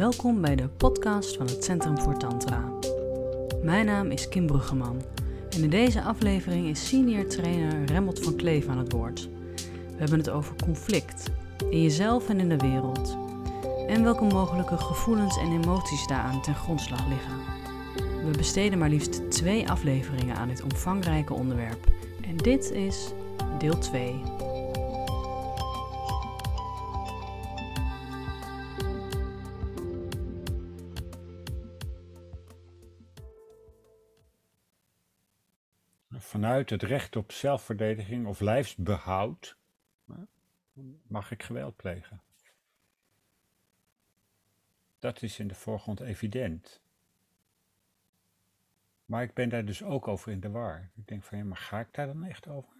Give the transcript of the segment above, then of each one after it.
Welkom bij de podcast van het Centrum voor Tantra. Mijn naam is Kim Bruggeman en in deze aflevering is senior trainer Remmelt van Kleef aan het woord. We hebben het over conflict, in jezelf en in de wereld. En welke mogelijke gevoelens en emoties daaraan ten grondslag liggen. We besteden maar liefst twee afleveringen aan dit omvangrijke onderwerp. En dit is deel 2. Vanuit het recht op zelfverdediging of lijfsbehoud mag ik geweld plegen. Dat is in de voorgrond evident. Maar ik ben daar dus ook over in de war. Ik denk van ja, maar ga ik daar dan echt over?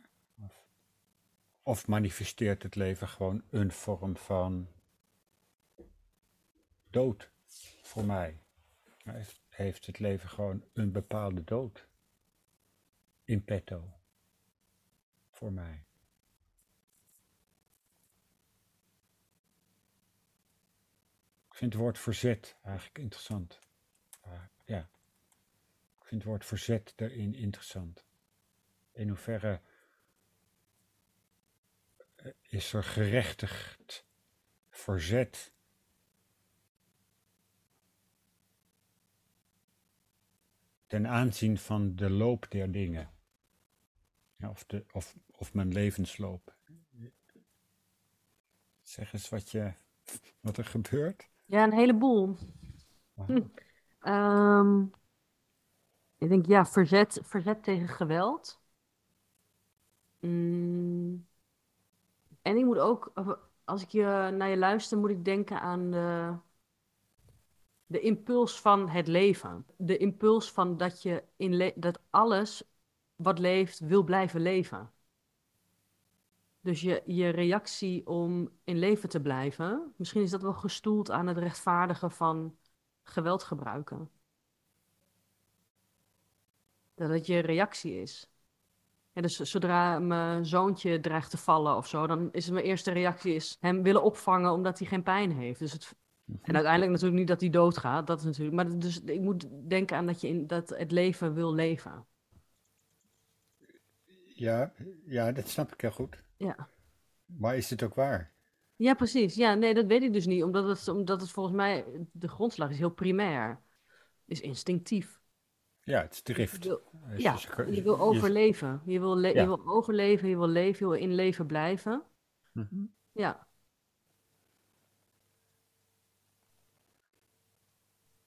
Of, manifesteert het leven gewoon een vorm van dood voor mij? Heeft het leven gewoon een bepaalde dood in petto voor mij? Ik vind het woord verzet eigenlijk interessant. Uh, ja. Ik vind het woord verzet daarin interessant. In hoeverre is er gerechtigd verzet ten aanzien van de loop der dingen? Ja, of, de, of, of mijn levensloop. Zeg eens wat, je, wat er gebeurt. Ja, een heleboel. Hm. Um, ik denk, ja, verzet, verzet tegen geweld. Mm. En ik moet ook, als ik je, naar je luister, moet ik denken aan de, de impuls van het leven. De impuls van dat je in dat alles wat leeft, wil blijven leven. Dus je, je reactie om in leven te blijven, misschien is dat wel gestoeld aan het rechtvaardigen van geweld gebruiken. Dat het je reactie is. Ja, dus zodra mijn zoontje dreigt te vallen of zo, dan is mijn eerste reactie is hem willen opvangen omdat hij geen pijn heeft. Dus het, mhm. en uiteindelijk natuurlijk niet dat hij doodgaat, dat is natuurlijk. Maar dus ik moet denken aan dat je in, dat het leven wil leven. Ja, ja, dat snap ik heel goed. Ja. Maar is het ook waar? Ja, precies. Ja, nee, dat weet ik dus niet. Omdat het, omdat het volgens mij, de grondslag is heel primair. Is instinctief. Ja, het is drift. Je wil, ja, je wil overleven. Je wil, je wil overleven, je wil leven, je wil in leven blijven. Mhm. Ja.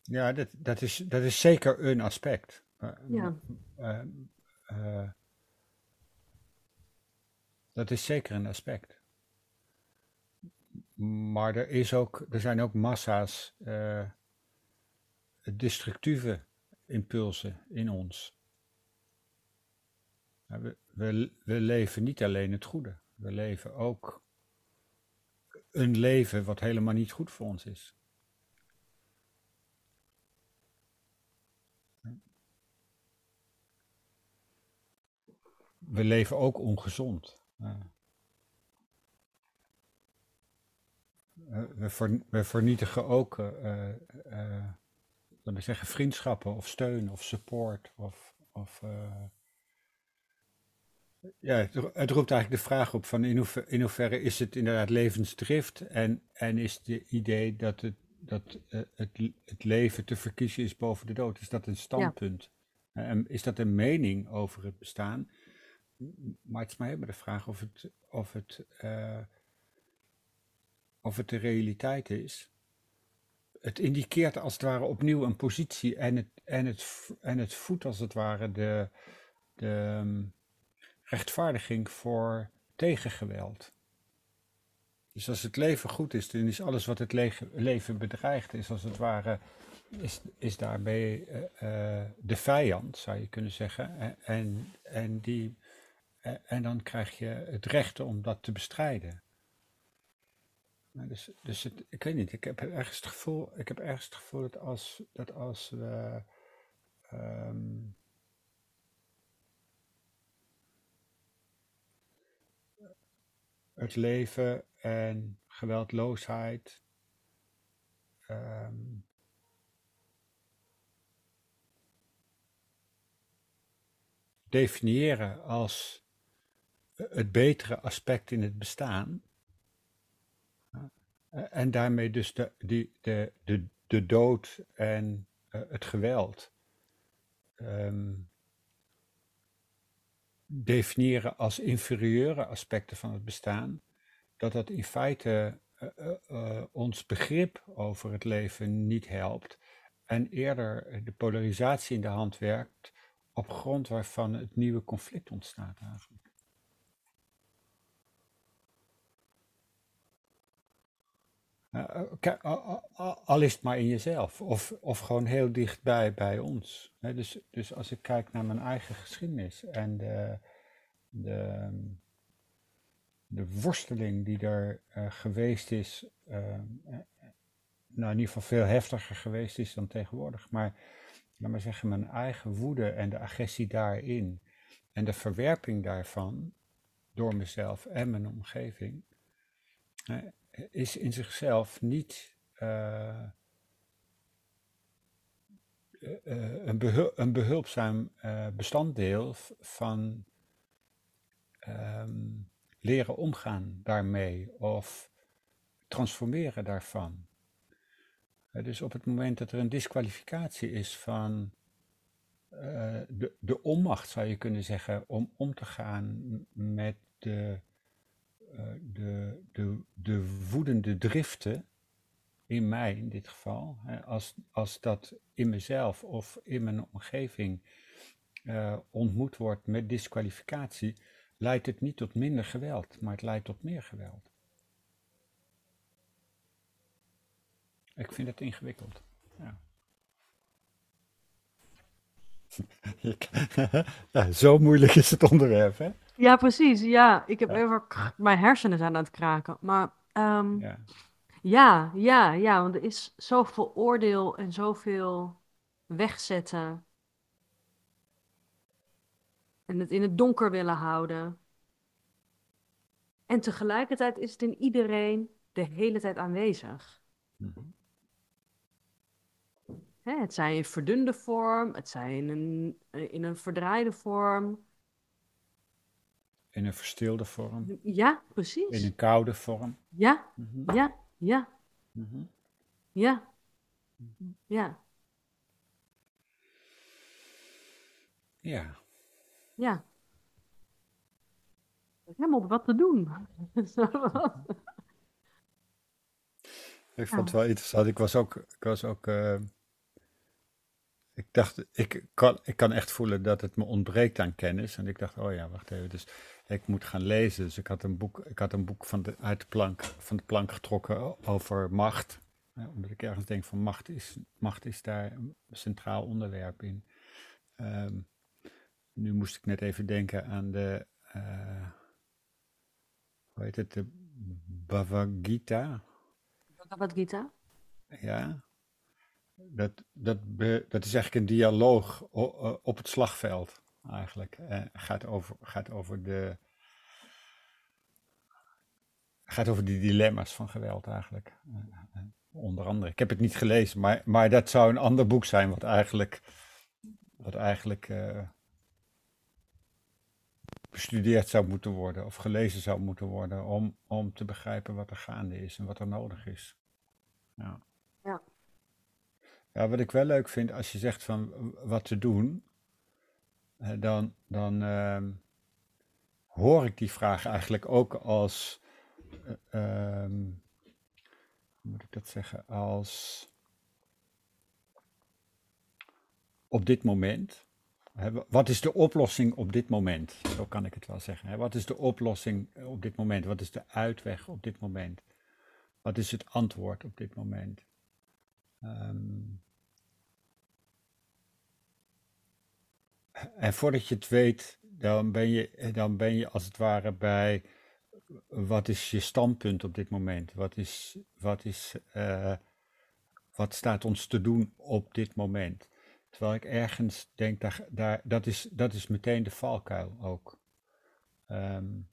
Ja, dat, dat, is, dat is zeker een aspect. Ja. Uh, uh, dat is zeker een aspect. Maar er, is ook, er zijn ook massa's uh, destructieve impulsen in ons. We, we, we leven niet alleen het goede, we leven ook een leven wat helemaal niet goed voor ons is. We leven ook ongezond. We, we, vernietigen ook, uh, uh, we zeggen, vriendschappen of steun of support. Of, of ja, het, roept eigenlijk de vraag op van in, hoever, in hoeverre is het inderdaad levensdrift en, en is het idee dat, het, dat het, het leven te verkiezen is boven de dood, is dat een standpunt? En is dat een mening over het bestaan? Maar het is maar de vraag of het, of het, uh, of het de realiteit is. Het indiceert als het ware opnieuw een positie en het, en het, en het voedt als het ware de, de um, rechtvaardiging voor tegengeweld. Dus als het leven goed is, dan is alles wat het leven bedreigt, is als het ware, is, is daarbij uh, uh, de vijand, zou je kunnen zeggen. En, en die en dan krijg je het recht om dat te bestrijden. Dus, dus het, ik weet niet, ik heb ergens het gevoel, ik heb ergens het gevoel dat als, dat als we um, het leven en geweldloosheid ehm, definiëren als het betere aspect in het bestaan. En daarmee dus de, die, de, de, de dood en uh, het geweld um, definiëren als inferieure aspecten van het bestaan, dat dat in feite uh, ons begrip over het leven niet helpt en eerder de polarisatie in de hand werkt op grond waarvan het nieuwe conflict ontstaat eigenlijk. Al is het maar in jezelf, of, of gewoon heel dichtbij bij ons. dus, dus als ik kijk naar mijn eigen geschiedenis en de, de, de worsteling die er geweest is, nou in ieder geval veel heftiger geweest is dan tegenwoordig, maar laat maar zeggen, mijn eigen woede en de agressie daarin en de verwerping daarvan door mezelf en mijn omgeving, is in zichzelf niet uh, een, behul een, behulpzaam uh, bestanddeel van um, leren omgaan daarmee of transformeren daarvan. dus op het moment dat er een disqualificatie is van de, de onmacht, zou je kunnen zeggen, om om te gaan met de eh, de, de, de woedende driften in mij in dit geval, als, als dat in mezelf of in mijn omgeving uh, ontmoet wordt met disqualificatie, leidt het niet tot minder geweld, maar het leidt tot meer geweld. Ik vind het ingewikkeld. Ja. ja, zo moeilijk is het onderwerp, hè? Ja, precies. Ja, ik heb even mijn hersenen zijn aan het kraken. Maar um, ja. ja, ja, ja, want er is zoveel oordeel en zoveel wegzetten. En het in het donker willen houden. En tegelijkertijd is het in iedereen de hele tijd aanwezig. Mm het zij in verdunde vorm, het zij in een, in een verdraaide vorm. In een verstilde vorm. Ja, precies. In een koude vorm. Ja, mm -hmm. ja, ja. Mm -hmm. Ja. Ja. Ja. Ja. Helemaal wat te doen. ik vond het wel interessant. Ik was ook, ik was ook uh, ik dacht, ik kan, ik kan echt voelen dat het me ontbreekt aan kennis. En ik dacht, oh ja, wacht even. Dus ik moet gaan lezen. Dus ik had een boek, ik had een boek van de, uit de plank, van de plank getrokken over macht. omdat ik ergens denk van macht is, macht is daar een centraal onderwerp in. Um, nu moest ik net even denken aan de, uh, hoe heet het, de Bhagavad Gita. Bhagavad Gita? Ja, dat, dat, dat is eigenlijk een dialoog op het slagveld, eigenlijk. Gaat, over, gaat over de. Gaat over die dilemma's van geweld eigenlijk. Uh, onder andere. Ik heb het niet gelezen, maar, maar dat zou een ander boek zijn, wat eigenlijk. Wat eigenlijk bestudeerd zou moeten worden of gelezen zou moeten worden om, om te begrijpen wat er gaande is en wat er nodig is. Ja. Ja. Wat ik wel leuk vind als je zegt van wat te doen, dan, dan uh, hoor ik die vraag eigenlijk ook als, uh, hoe moet ik dat zeggen, als op dit moment. Wat is de oplossing op dit moment? Zo kan ik het wel zeggen. Wat is de oplossing op dit moment? Wat is de uitweg op dit moment? Wat is het antwoord op dit moment? Um, en voordat je het weet, dan ben je, dan ben je als het ware bij wat is je standpunt op dit moment? Wat, is, wat, is, uh, wat staat ons te doen op dit moment? Terwijl ik ergens denk, daar, daar, dat, is, dat is meteen de valkuil ook. Um,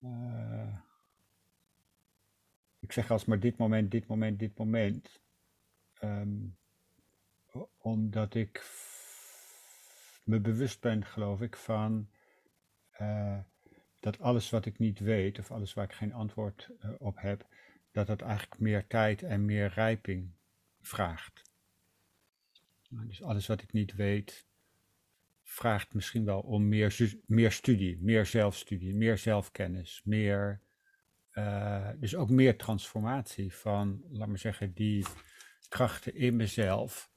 uh, ik zeg alsmaar dit moment, dit moment, dit moment. Ehm, omdat ik me bewust ben, geloof ik, van uh, dat alles wat ik niet weet, of alles waar ik geen antwoord uh, op heb, dat dat eigenlijk meer tijd en meer rijping vraagt. Dus alles wat ik niet weet, vraagt misschien wel om meer, meer studie, meer zelfstudie, meer zelfkennis, meer, uh, dus ook meer transformatie van, laat maar zeggen, die krachten in mezelf.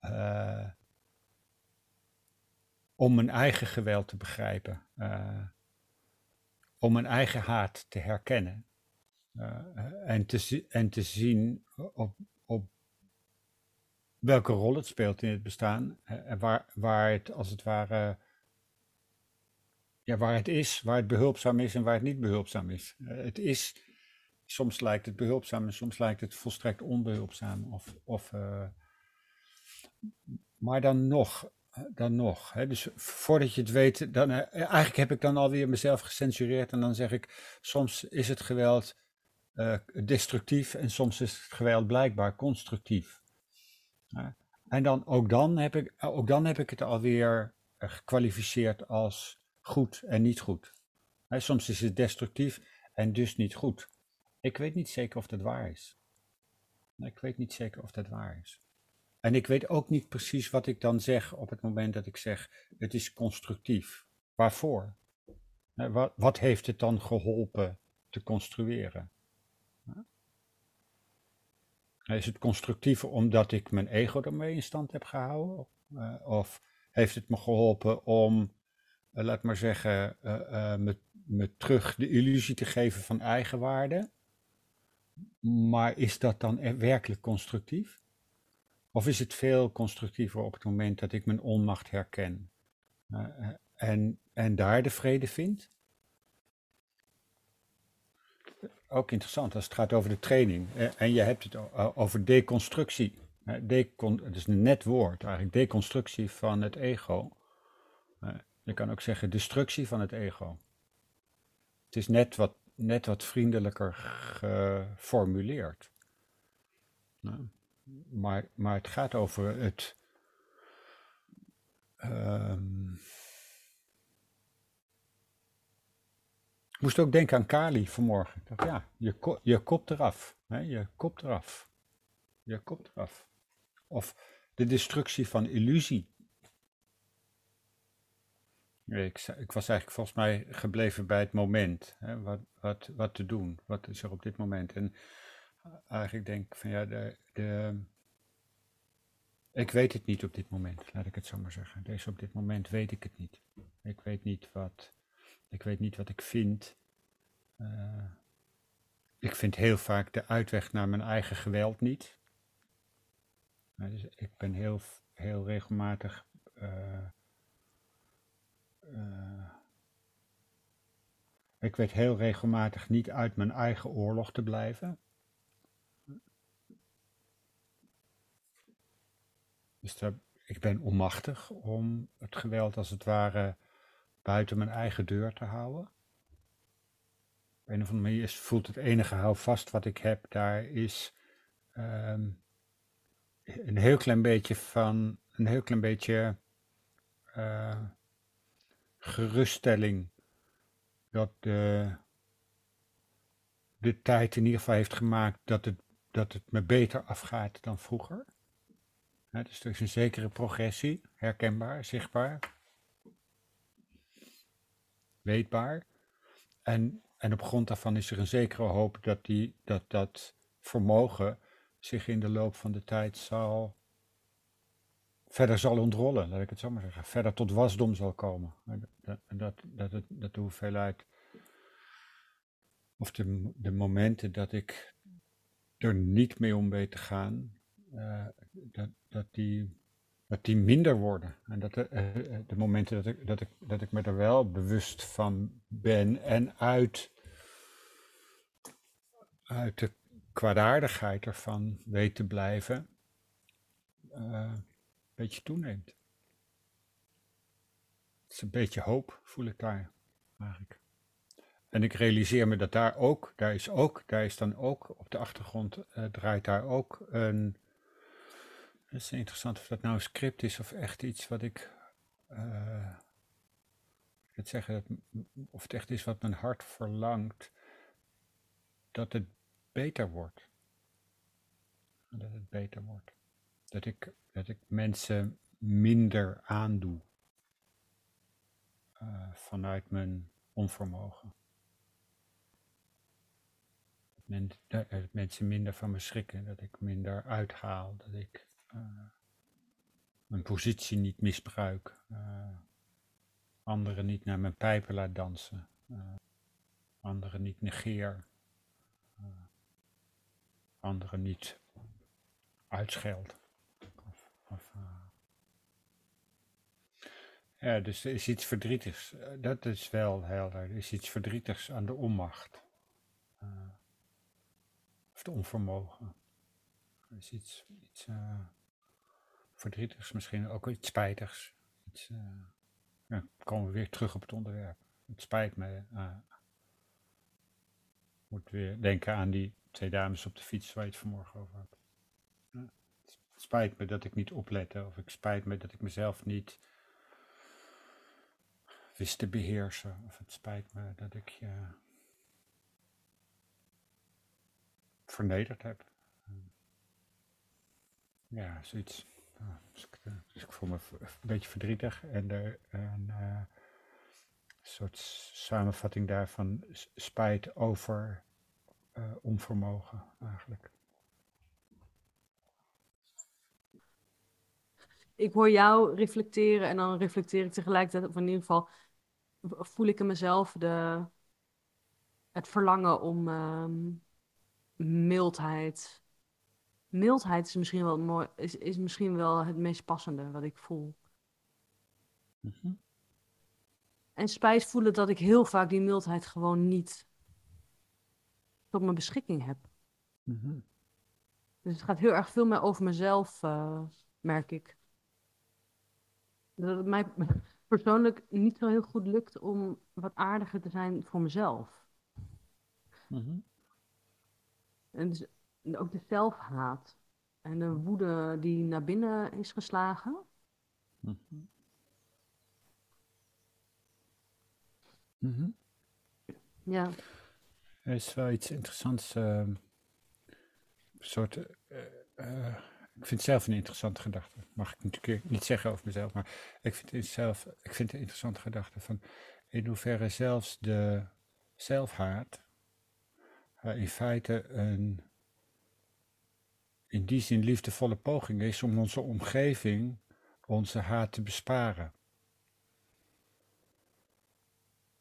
Uh, om mijn eigen geweld te begrijpen, uh, om mijn eigen haat te herkennen en, te, en te zien op, op welke rol het speelt in het bestaan en waar, waar het als het ware ja, waar het is, waar het behulpzaam is en waar het niet behulpzaam is. het is, soms lijkt het behulpzaam en soms lijkt het volstrekt onbehulpzaam. Of, of, maar dan nog, dan nog. Hè, dus voordat je het weet, dan, uh, eigenlijk heb ik dan alweer mezelf gecensureerd en dan zeg ik, soms is het geweld uh, destructief en soms is het geweld blijkbaar constructief. en dan, ook, dan heb ik, ook dan heb ik het alweer gekwalificeerd als goed en niet goed. soms is het destructief en dus niet goed. Ik weet niet zeker of dat waar is. Ik weet niet zeker of dat waar is. En ik weet ook niet precies wat ik dan zeg op het moment dat ik zeg het is constructief. Waarvoor? Wat, wat heeft het dan geholpen te construeren? Is het constructief omdat ik mijn ego ermee in stand heb gehouden? Eh, of heeft het me geholpen om, eh, laat maar zeggen, uh, me, me terug de illusie te geven van eigenwaarde? Maar is dat dan e-, werkelijk constructief? Of is het veel constructiever op het moment dat ik mijn onmacht herken uh, en, en daar de vrede vind? Ook interessant als het gaat over de training. Uh, en je hebt het over deconstructie. Decon, het is een net woord eigenlijk, deconstructie van het ego. je kan ook zeggen destructie van het ego. Het is net wat net wat vriendelijker geformuleerd. Nou, maar, maar het gaat over het. Um, ik moest ook denken aan Kali vanmorgen. Ik dacht, ja, je, ko je kop eraf. Hè, je kop eraf. Je kop eraf. Of de destructie van illusie. Ik, ik, was eigenlijk volgens mij gebleven bij het moment. Hè, wat, wat, wat te doen. Wat is er op dit moment? En eigenlijk denk van ja, de, de, ik weet het niet op dit moment, laat ik het zo maar zeggen. Deze op dit moment weet ik het niet. Ik weet niet wat ik, weet niet wat ik vind. Uh, ik vind heel vaak de uitweg naar mijn eigen geweld niet. Dus ik ben heel, heel regelmatig uh, uh, ik weet heel regelmatig niet uit mijn eigen oorlog te blijven. Dus ik ben onmachtig om het geweld als het ware buiten mijn eigen deur te houden. Op een of andere manier is, voelt het enige houvast wat ik heb daar is um, een heel klein beetje van, een heel klein beetje uh, geruststelling dat de, de tijd in ieder geval heeft gemaakt dat het, dat het me beter afgaat dan vroeger. Dus er is een zekere progressie, herkenbaar, zichtbaar, weetbaar. En, en op grond daarvan is er een zekere hoop dat die, dat, dat vermogen zich in de loop van de tijd zal verder zal ontrollen, laat ik het zo maar zeggen. Verder tot wasdom zal komen. Dat, dat, dat, dat de hoeveelheid, of de, de momenten dat ik er niet mee om weet te gaan, uh, dat, dat, die, dat die minder worden. En dat de, uh, de momenten dat ik, dat, ik, dat ik me er wel bewust van ben en uit, uit de kwaadaardigheid ervan weet te blijven. Uh, beetje toeneemt. Het is een beetje hoop, voel ik daar eigenlijk. en ik realiseer me dat daar ook, daar is ook, daar is dan ook op de achtergrond draait daar ook een. Het is interessant of dat nou een script is of echt iets wat ik. Uh, ik het zeggen, dat, of het echt is wat mijn hart verlangt, dat het beter wordt. Dat het beter wordt. Dat ik, dat ik mensen minder aandoe uh, vanuit mijn onvermogen. Men, dat mensen minder van me schrikken, dat ik minder uithaal, dat ik mijn positie niet misbruik, uh, anderen niet naar mijn pijpen laat dansen, anderen niet negeer, anderen niet uitscheld. Of, ja, dus er is iets verdrietigs. Dat is wel helder. Er is iets verdrietigs aan de onmacht. Of de onvermogen. Er is iets, verdrietigs, misschien ook iets spijtigs. Uh, ja, komen we weer terug op het onderwerp. Het spijt me. moet weer denken aan die twee dames op de fiets waar je het vanmorgen over had. het spijt me dat ik niet oplette, of ik spijt me dat ik mezelf niet wist te beheersen. Of het spijt me dat ik je vernederd heb. Ja, zoiets. Dus ik, dus ik voel me een beetje verdrietig en er een uh, soort samenvatting daarvan spijt over uh, onvermogen eigenlijk. Ik hoor jou reflecteren en dan reflecteer ik tegelijkertijd, of in ieder geval voel ik in mezelf de, het verlangen om uh, mildheid. Mildheid is misschien wel mooi, is, is misschien wel het meest passende wat ik voel. Mhm. En spijt voelen dat ik heel vaak die mildheid gewoon niet tot mijn beschikking heb. Mhm. Dus het gaat heel erg veel meer over mezelf, uh, merk ik. Dat het mij, persoonlijk niet zo heel goed lukt om wat aardiger te zijn voor mezelf. Mhm. En dus ook de zelfhaat en de woede die naar binnen is geslagen. Mm -hmm. Ja. Er is wel iets interessants. Uh, een soort. Uh, uh, ik vind het zelf een interessante gedachte. Mag ik natuurlijk niet zeggen over mezelf, maar ik vind het zelf, ik vind het een interessante gedachte van in hoeverre zelfs de zelfhaat uh, in feite een in die zin liefdevolle poging is om onze omgeving onze haat te besparen.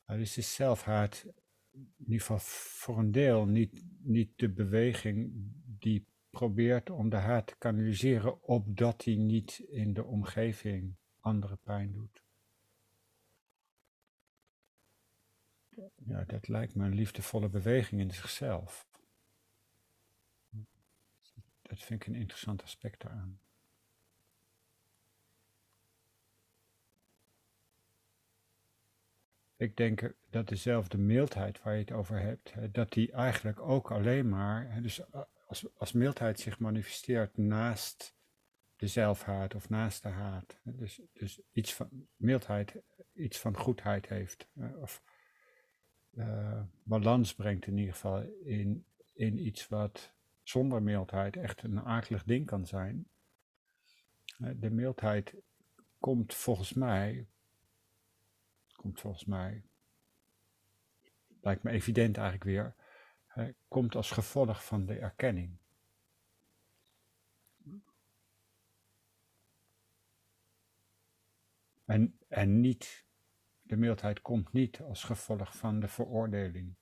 Uh, dus is zelfhaat in ieder geval voor een deel niet, niet de beweging die probeert om de haat te kanaliseren, opdat hij niet in de omgeving andere pijn doet. Ja, dat lijkt me een liefdevolle beweging in zichzelf. Dat vind ik een interessant aspect eraan. Ik denk dat dezelfde mildheid waar je het over hebt, dat die eigenlijk ook alleen maar, dus als, als mildheid zich manifesteert naast de zelfhaat of naast de haat. Dus, dus iets van mildheid, iets van goedheid heeft. Of uh, balans brengt in ieder geval in, in iets wat zonder mildheid echt een akelig ding kan zijn. De mildheid komt volgens mij, komt volgens mij, lijkt me evident eigenlijk weer, komt als gevolg van de erkenning. En, en niet, de mildheid komt niet als gevolg van de veroordeling.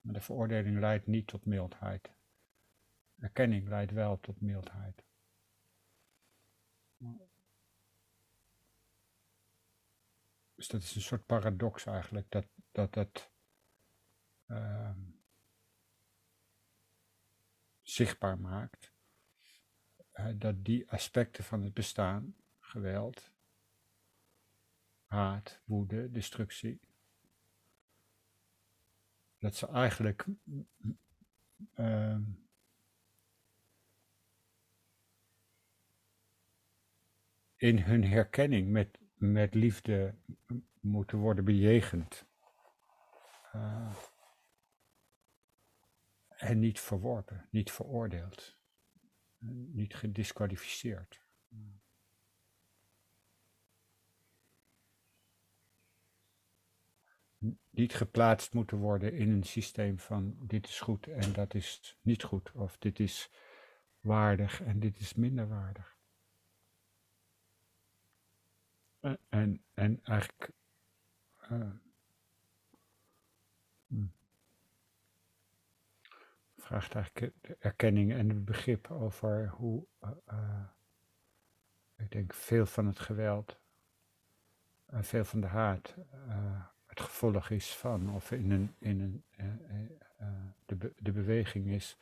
Maar de veroordeling leidt niet tot mildheid. Erkenning leidt wel tot mildheid. Dus dat is een soort paradox eigenlijk, dat dat, dat uh, zichtbaar maakt, uh, dat die aspecten van het bestaan, geweld, haat, woede, destructie, dat ze eigenlijk ehm, in hun herkenning met, met liefde moeten worden bejegend. Uh, en niet verworpen, niet veroordeeld, niet gedisqualificeerd. Niet geplaatst moeten worden in een systeem van dit is goed en dat is niet goed, of dit is waardig en dit is minder waardig. En, en eigenlijk uh, vraagt eigenlijk de erkenning en het begrip over hoe, uh, ik denk, veel van het geweld en veel van de haat het gevolg is van, of in, een, in een, de, de beweging is,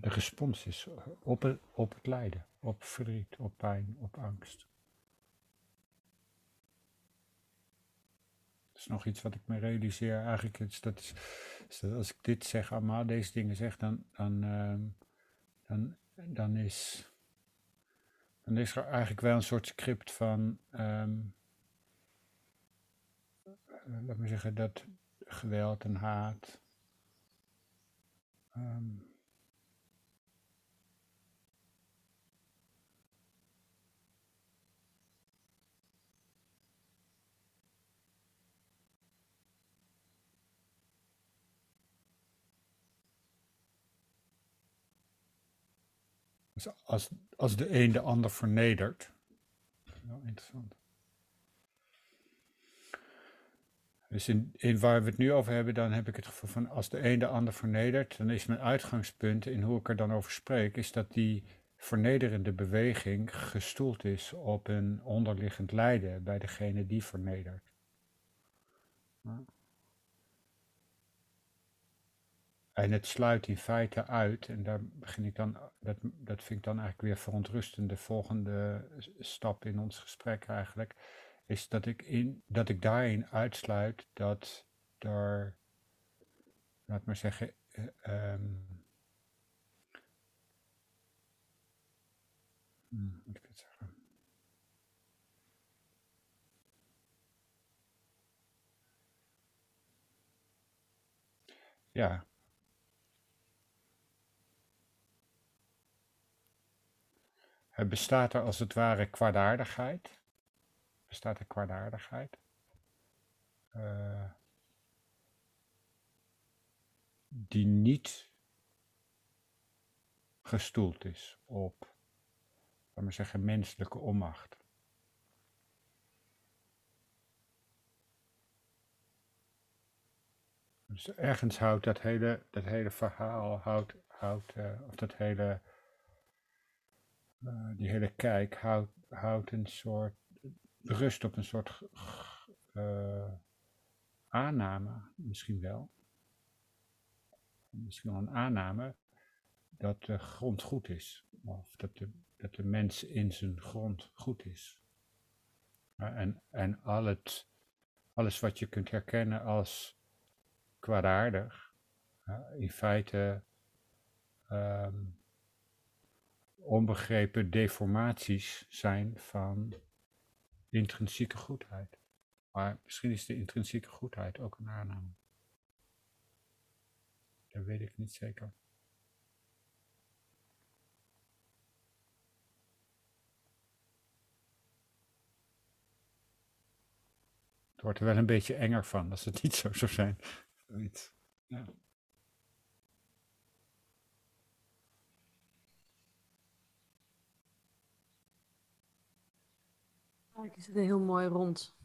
de respons is op op het lijden, op verdriet, op pijn, op angst. Nog iets wat ik me realiseer. Eigenlijk is dat, is, dat als ik dit zeg, allemaal deze dingen zeg, dan, dan, uh, dan, dan, is, dan is er eigenlijk wel een soort script van, um, laat me zeggen, dat geweld en haat. Um, Dus als, als de een de ander vernedert. Wel interessant. Dus in, in waar we het nu over hebben, dan heb ik het gevoel van als de een de ander vernedert, dan is mijn uitgangspunt in hoe ik er dan over spreek, is dat die vernederende beweging gestoeld is op een onderliggend lijden bij degene die vernedert. En het sluit in feite uit, en daar begin ik dan, dat, dat vind ik dan eigenlijk weer verontrustend, de volgende stap in ons gesprek eigenlijk, is dat ik, in, dat ik daarin uitsluit dat er, laat maar zeggen, um, moet ik het zeggen? Ja, bestaat er als het ware kwaadaardigheid. Bestaat er kwaadaardigheid. Uh, die niet gestoeld is op, laten we zeggen, menselijke onmacht. Dus ergens houdt dat hele, dat hele verhaal, houdt, houdt, uh, of dat hele uh, die hele kijk houdt, een soort, rust op een soort uh, aanname, misschien wel. Misschien wel een aanname dat de grond goed is. Of dat de, dat de mens in zijn grond goed is. Uh, en en al het, alles wat je kunt herkennen als kwaadaardig, in feite um, onbegrepen deformaties zijn van intrinsieke goedheid. Maar misschien is de intrinsieke goedheid ook een aanname. Dat weet ik niet zeker. Het wordt er wel een beetje enger van als het niet zo zou zijn. Ja. Kijk, is het heel mooi rond.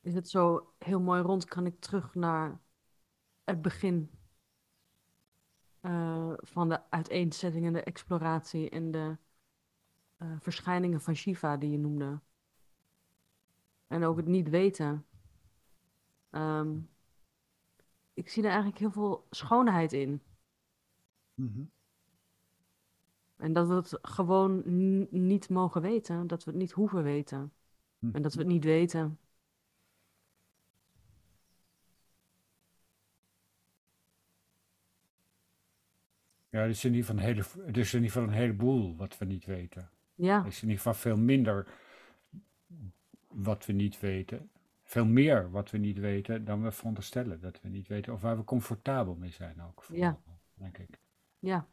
Is het zo heel mooi rond, kan ik terug naar het begin uh, van de uiteenzetting en de exploratie en de uh, verschijningen van Shiva die je noemde. En ook het niet weten. Um, ik zie er eigenlijk heel veel schoonheid in. Mm. En dat we het gewoon niet mogen weten, dat we het niet hoeven weten. Hm. En dat we het niet weten. Ja, er is in ieder geval een, hele, er is in ieder geval een heleboel wat we niet weten. Ja. Er is in ieder geval veel minder wat we niet weten. Veel meer wat we niet weten dan we veronderstellen dat we niet weten. Of waar we comfortabel mee zijn ook. Ja. Denk ik. Ja.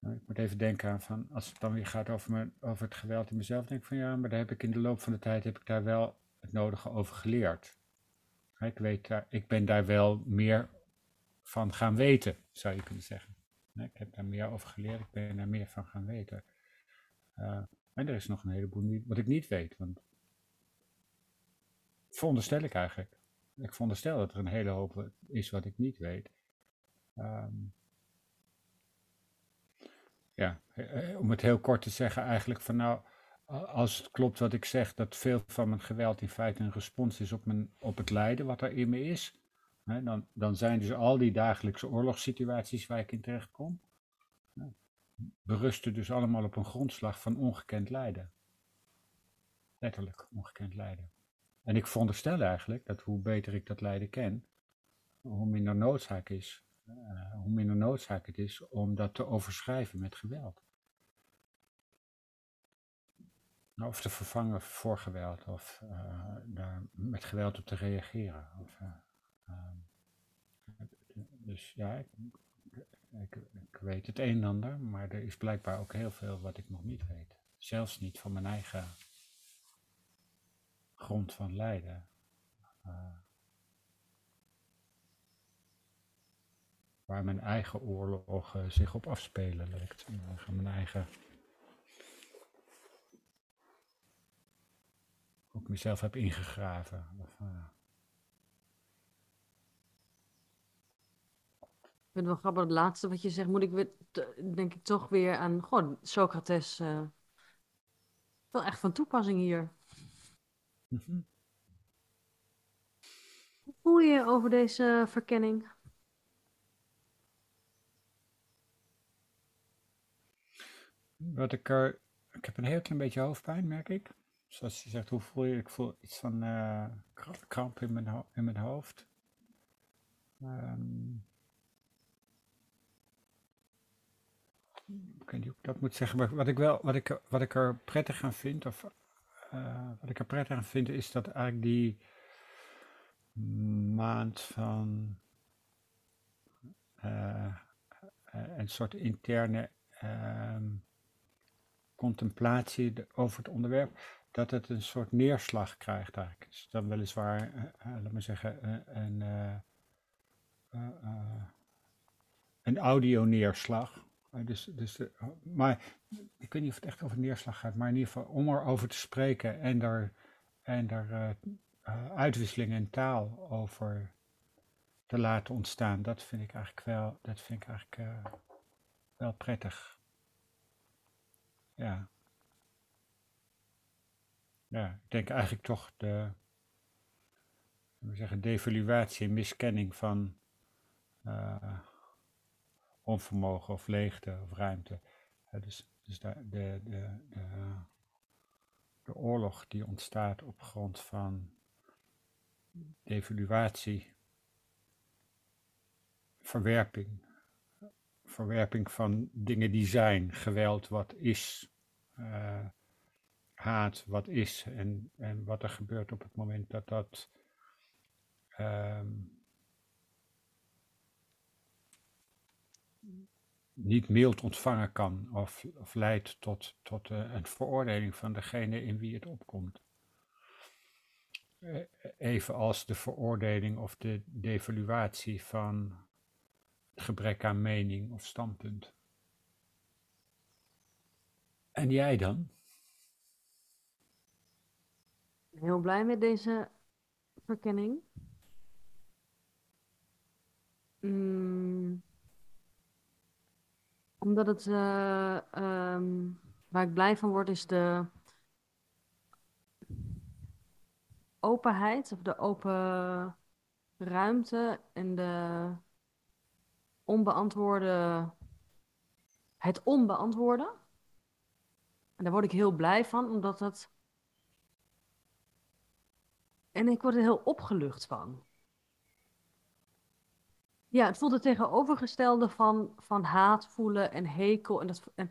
Ik moet even denken aan van, als het dan weer gaat over, mijn, over het geweld in mezelf, denk ik van ja, maar daar heb ik in de loop van de tijd heb ik daar wel het nodige over geleerd. Ik, weet ik ben daar wel meer van gaan weten, zou je kunnen zeggen. Ik heb daar meer over geleerd, ik ben daar meer van gaan weten. Eh, en er is nog een heleboel wat ik niet weet, want veronderstel ik eigenlijk. Ik veronderstel dat er een hele hoop is wat ik niet weet. Ehm, ja, eh, eh, om het heel kort te zeggen, eigenlijk van nou, als het klopt wat ik zeg, dat veel van mijn geweld in feite een respons is op, mijn, op het lijden wat er in me is, hè, dan, dan zijn dus al die dagelijkse oorlogssituaties waar ik in terecht kom, berusten dus allemaal op een grondslag van ongekend lijden. Letterlijk ongekend lijden. En ik veronderstel eigenlijk dat hoe beter ik dat lijden ken, hoe minder noodzaak is, hoe minder noodzaak het is om dat te overschrijven met geweld. Nou, Of te vervangen voor geweld, of eh, daar met geweld op te reageren. Of, eh, ehm, dus ja, ik, ik, ik weet het een en ander, maar er is blijkbaar ook heel veel wat ik nog niet weet. Zelfs niet van mijn eigen grond van lijden. Waar mijn eigen oorlogen zich op afspelen, ik zeggen. Mijn eigen. Ook mezelf heb ingegraven. Of, eh, ik vind het wel grappig, het laatste wat je zegt, moet ik weer, denk ik toch weer aan, gewoon Socrates, eh, wel echt van toepassing hier. mhm. Hoe voel je over deze verkenning? Wat ik er. Ik heb een heel klein beetje hoofdpijn, merk ik. Zoals je zegt, hoe voel je? Ik voel iets van eh, kra- kramp in mijn, in mijn hoofd. Ehm, ik weet niet hoe ik dat moet zeggen, maar wat ik, wel, wat ik, wat ik er prettig aan vind, of eh, wat ik er prettig aan vind, is dat eigenlijk die maand van eh, een soort interne ehm, contemplatie over het onderwerp, dat het een soort neerslag krijgt eigenlijk. Dus dan weliswaar, eh, eh, laat maar zeggen, eh, een, eh, een audio-neerslag. Dus, dus, maar ik weet niet of het echt over neerslag gaat, maar in ieder geval om erover te spreken en er, en eh, uitwisseling in taal over te laten ontstaan, dat vind ik eigenlijk wel, dat vind ik eigenlijk wel prettig. Ja. Ja, ik denk eigenlijk toch de, we zeggen, devaluatie en miskenning van eh, onvermogen of leegte of ruimte. Dus dus de, de, de, de, de oorlog die ontstaat op grond van devaluatie, verwerping, verwerping van dingen die zijn, geweld wat is, eh, haat wat is en, en wat er gebeurt op het moment dat dat ehm, niet mild ontvangen kan of, of leidt tot, tot eh, een veroordeling van degene in wie het opkomt. Eh, Evenals de veroordeling of de devaluatie van gebrek aan mening of standpunt. En jij dan? Heel blij met deze verkenning. Mm, omdat het, eh, ehm, waar ik blij van word, is de openheid of de open ruimte en de het onbeantwoorden. En daar word ik heel blij van, omdat het. En ik word er heel opgelucht van. Ja, het voelt het tegenovergestelde van, van haat voelen en hekel en, dat, en,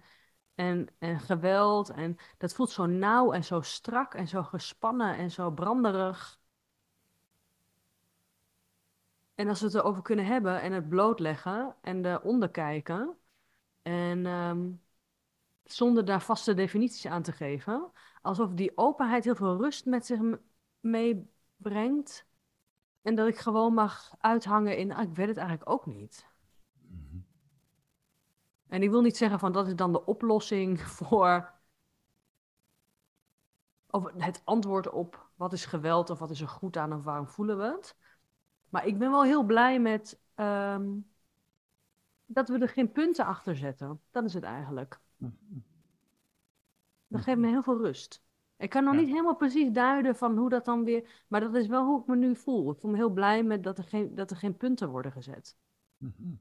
en, en geweld. En dat voelt zo nauw en zo strak en zo gespannen en zo branderig. En als we het erover kunnen hebben en het blootleggen en eronder kijken. En ehm, zonder daar vaste definities aan te geven. Alsof die openheid heel veel rust met zich meebrengt. En dat ik gewoon mag uithangen in, ah, ik weet het eigenlijk ook niet. Mhm. En ik wil niet zeggen van dat is dan de oplossing voor. Of het antwoord op wat is geweld of wat is er goed aan of waarom voelen we het. Maar ik ben wel heel blij met ehm, dat we er geen punten achter zetten. Dat is het eigenlijk. Dat geeft me heel veel rust. Ik kan nog Ja. niet helemaal precies duiden van hoe dat dan weer. Maar dat is wel hoe ik me nu voel. Ik voel me heel blij met dat er geen, dat er geen punten worden gezet. Mhm.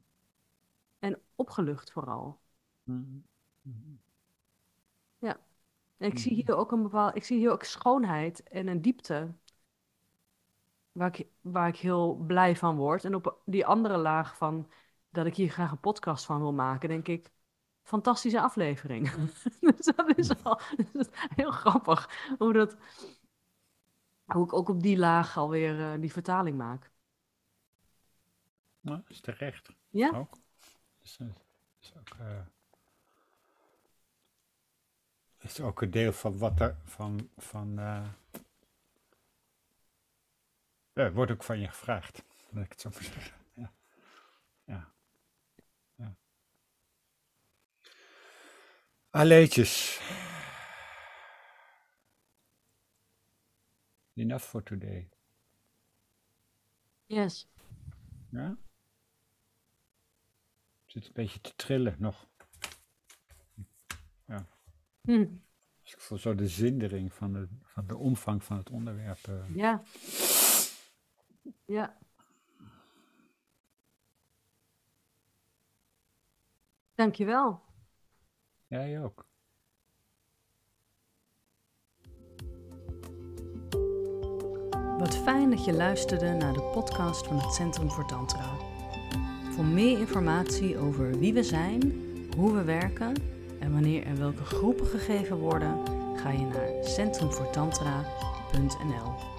En opgelucht vooral. Mhm. En ik zie hier ook een bepaald, ik zie hier ook schoonheid en een diepte. Waar ik, waar ik heel blij van word. En op die andere laag van dat ik hier graag een podcast van wil maken, denk ik. Fantastische aflevering. dus dat is al dat is heel grappig. Hoe, dat, hoe ik ook op die laag alweer eh, die vertaling maak. Nou, is terecht. Ja? Ook. Is, eh, is ook, eh, is ook een deel van wat er van. van ja, wordt ook van je gevraagd. Laat ik het zo maar zeggen. Ja. Ja. ja. Aleetjes. Enough for today. Yes. Ja? Zit een beetje te trillen nog. Hm. Dus ik voel zo de zindering van de, van de omvang van het onderwerp. eh. Ja. Ja. Dankjewel. Jij ook. Wat fijn dat je luisterde naar de podcast van het Centrum voor Tantra. Voor meer informatie over wie we zijn, hoe we werken en wanneer er welke groepen gegeven worden, ga je naar centrumvoortantra.nl.